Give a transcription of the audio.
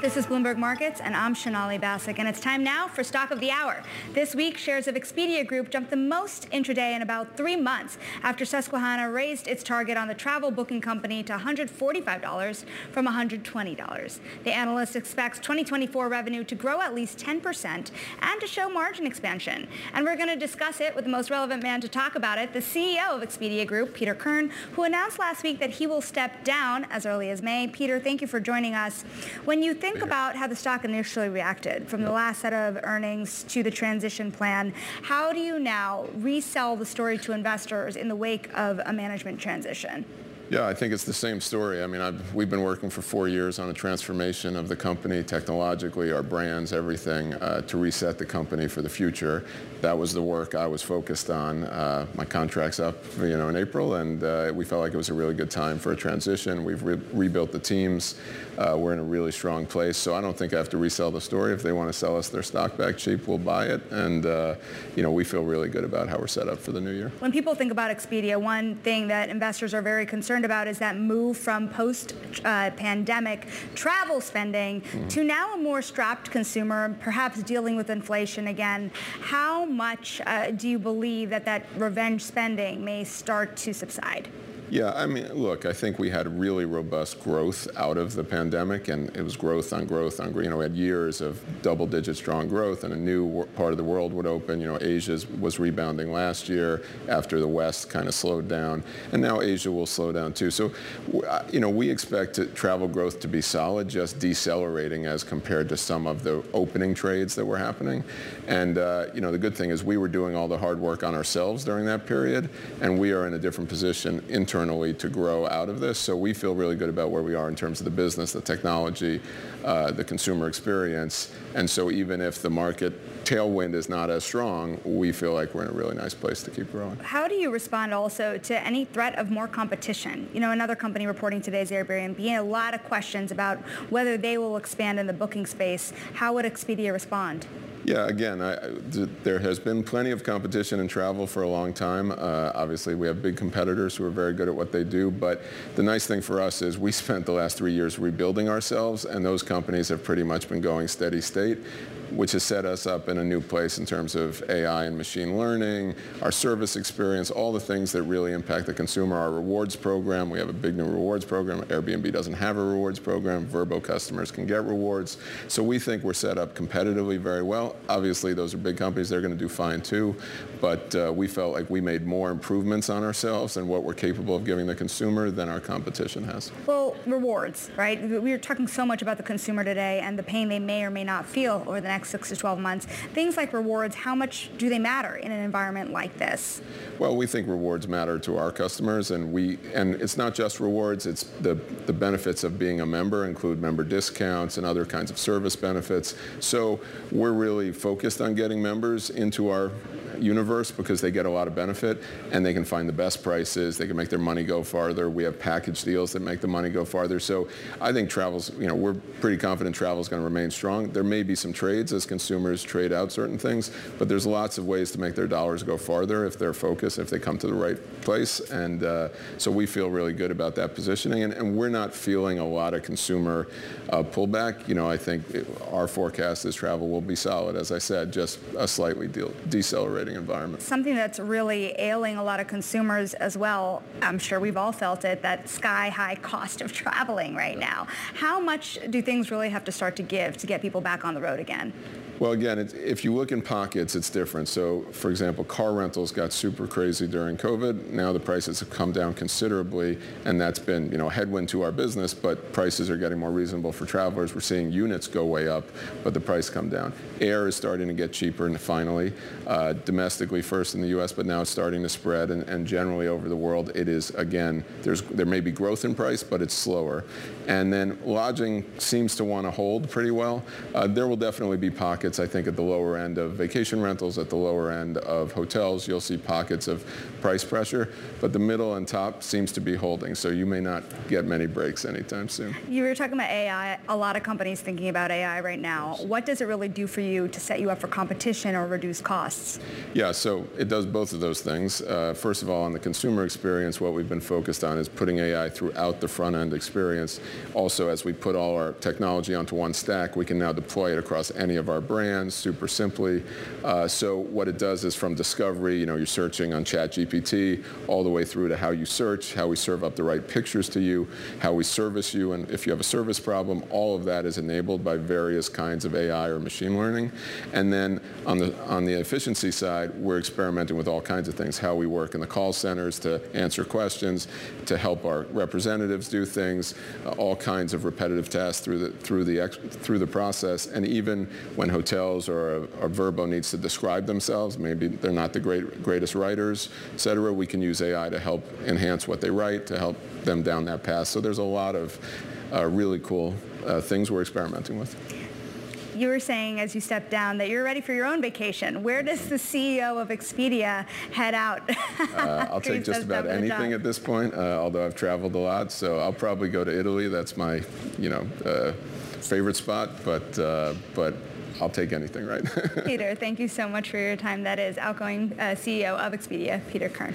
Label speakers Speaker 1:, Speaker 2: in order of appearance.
Speaker 1: This is Bloomberg Markets, and I'm Sonali Basak, and it's time now for Stock of the Hour. This week, shares of Expedia Group jumped the most intraday in about three months after Susquehanna raised its target on the travel booking company to $145 from $120. The analyst expects 2024 revenue to grow at least 10% and to show margin expansion. And we're going to discuss it with the most relevant man to talk about it, the CEO of Expedia Group, Peter Kern, who announced last week that he will step down as early as May. Peter, thank you for joining us. When you think think about how the stock initially reacted from the last set of earnings to the transition plan, how do you now resell the story to investors in the wake of a management transition?
Speaker 2: Yeah, I think it's the same story. I mean, I've, we've been working for four years on a transformation of the company technologically, our brands, everything, uh, to reset the company for the future. That was the work I was focused on. Uh, my contract's up, you know, in April, and uh, we felt like it was a really good time for a transition. We've re- rebuilt the teams. Uh, we're in a really strong place, so I don't think I have to resell the story. If they want to sell us their stock back cheap, we'll buy it, and uh, you know, we feel really good about how we're set up for the new year.
Speaker 1: When people think about Expedia, one thing that investors are very concerned concerned about is that move from post-pandemic uh, travel spending mm. to now a more strapped consumer, perhaps dealing with inflation again. How much uh, do you believe that that revenge spending may start to subside?
Speaker 2: Yeah, I mean, look, I think we had really robust growth out of the pandemic, and it was growth on growth on, you know, we had years of double-digit strong growth, and a new part of the world would open. You know, Asia was rebounding last year after the West kind of slowed down, and now Asia will slow down too. So, you know, we expect travel growth to be solid, just decelerating as compared to some of the opening trades that were happening. And, uh, you know, the good thing is we were doing all the hard work on ourselves during that period, and we are in a different position in terms internally to grow out of this. So we feel really good about where we are in terms of the business, the technology, uh, the consumer experience. And so even if the market tailwind is not as strong, we feel like we're in a really nice place to keep growing.
Speaker 1: How do you respond also to any threat of more competition? You know, another company reporting today is Airbnb, and a lot of questions about whether they will expand in the booking space. How would Expedia respond?
Speaker 2: Yeah, again, I, there has been plenty of competition in travel for a long time. Uh, obviously, we have big competitors who are very good at what they do, but the nice thing for us is we spent the last three years rebuilding ourselves, and those companies have pretty much been going steady state which has set us up in a new place in terms of AI and machine learning, our service experience, all the things that really impact the consumer. Our rewards program, we have a big new rewards program. Airbnb doesn't have a rewards program. Vrbo customers can get rewards. So we think we're set up competitively very well. Obviously, those are big companies. They're going to do fine too. But uh, we felt like we made more improvements on ourselves and what we're capable of giving the consumer than our competition has.
Speaker 1: Well, rewards, right? We are talking so much about the consumer today and the pain they may or may not feel over the next six to 12 months. Things like rewards, how much do they matter in an environment like this?
Speaker 2: Well, we think rewards matter to our customers, and we and it's not just rewards. It's the the benefits of being a member include member discounts and other kinds of service benefits. So we're really focused on getting members into our universe because they get a lot of benefit and they can find the best prices. They can make their money go farther. We have package deals that make the money go farther. So I think travel's, you know, we're pretty confident travel is going to remain strong. There may be some trades as consumers trade out certain things, but there's lots of ways to make their dollars go farther if they're focused, if they come to the right place. And uh, so we feel really good about that positioning. And, and we're not feeling a lot of consumer uh, pullback. You know, I think it, our forecast is travel will be solid, as I said, just a slightly de- decelerating environment.
Speaker 1: Something that's really ailing a lot of consumers as well, I'm sure we've all felt it, that sky-high cost of traveling right now. How much do things really have to start to give to get people back on the road again?
Speaker 2: Well, again, if you look in pockets, it's different. So, for example, car rentals got super crazy during COVID. Now the prices have come down considerably, and that's been, you know, a headwind to our business, but prices are getting more reasonable for travelers. We're seeing units go way up, but the price come down. Air is starting to get cheaper, and finally, uh, domestically first in the U.S., but now it's starting to spread, and, and generally over the world, it is again. There's there may be growth in price, but it's slower. And then lodging seems to want to hold pretty well. Uh, there will definitely be pockets, I think, at the lower end of vacation rentals, at the lower end of hotels. You'll see pockets of price pressure, but the middle and top seems to be holding. So you may not get many breaks anytime soon.
Speaker 1: You were talking about AI. A lot of companies thinking about AI right now. What does it really do for you to set you up for competition or reduce costs?
Speaker 2: Yeah, so it does both of those things. Uh, first of all, on the consumer experience, what we've been focused on is putting AI throughout the front end experience. Also, as we put all our technology onto one stack, we can now deploy it across any of our brands super simply. Uh, so what it does is from discovery, you know, you're searching on ChatGPT, all the way through to how you search, how we serve up the right pictures to you, how we service you, and if you have a service problem, all of that is enabled by various kinds of AI or machine learning. And then on the on the efficiency side, we're experimenting with all kinds of things, how we work in the call centers to answer questions, to help our representatives do things, uh, all kinds of repetitive tasks through the through the through the process, and even when hotels or a, a Vrbo needs to describe themselves, maybe they're not the great, greatest writers, et cetera, we can use AI to help enhance what they write, to help them down that path. So there's a lot of uh, really cool uh, things we're experimenting with
Speaker 1: you were saying as you stepped down that you're ready for your own vacation. Where does the CEO of Expedia head out?
Speaker 2: uh, I'll take just about anything at this point, uh, although I've traveled a lot. So I'll probably go to Italy. That's my, you know, uh, favorite spot. But uh, but I'll take anything, right?
Speaker 1: Peter, thank you so much for your time. That is outgoing uh, CEO of Expedia, Peter Kern.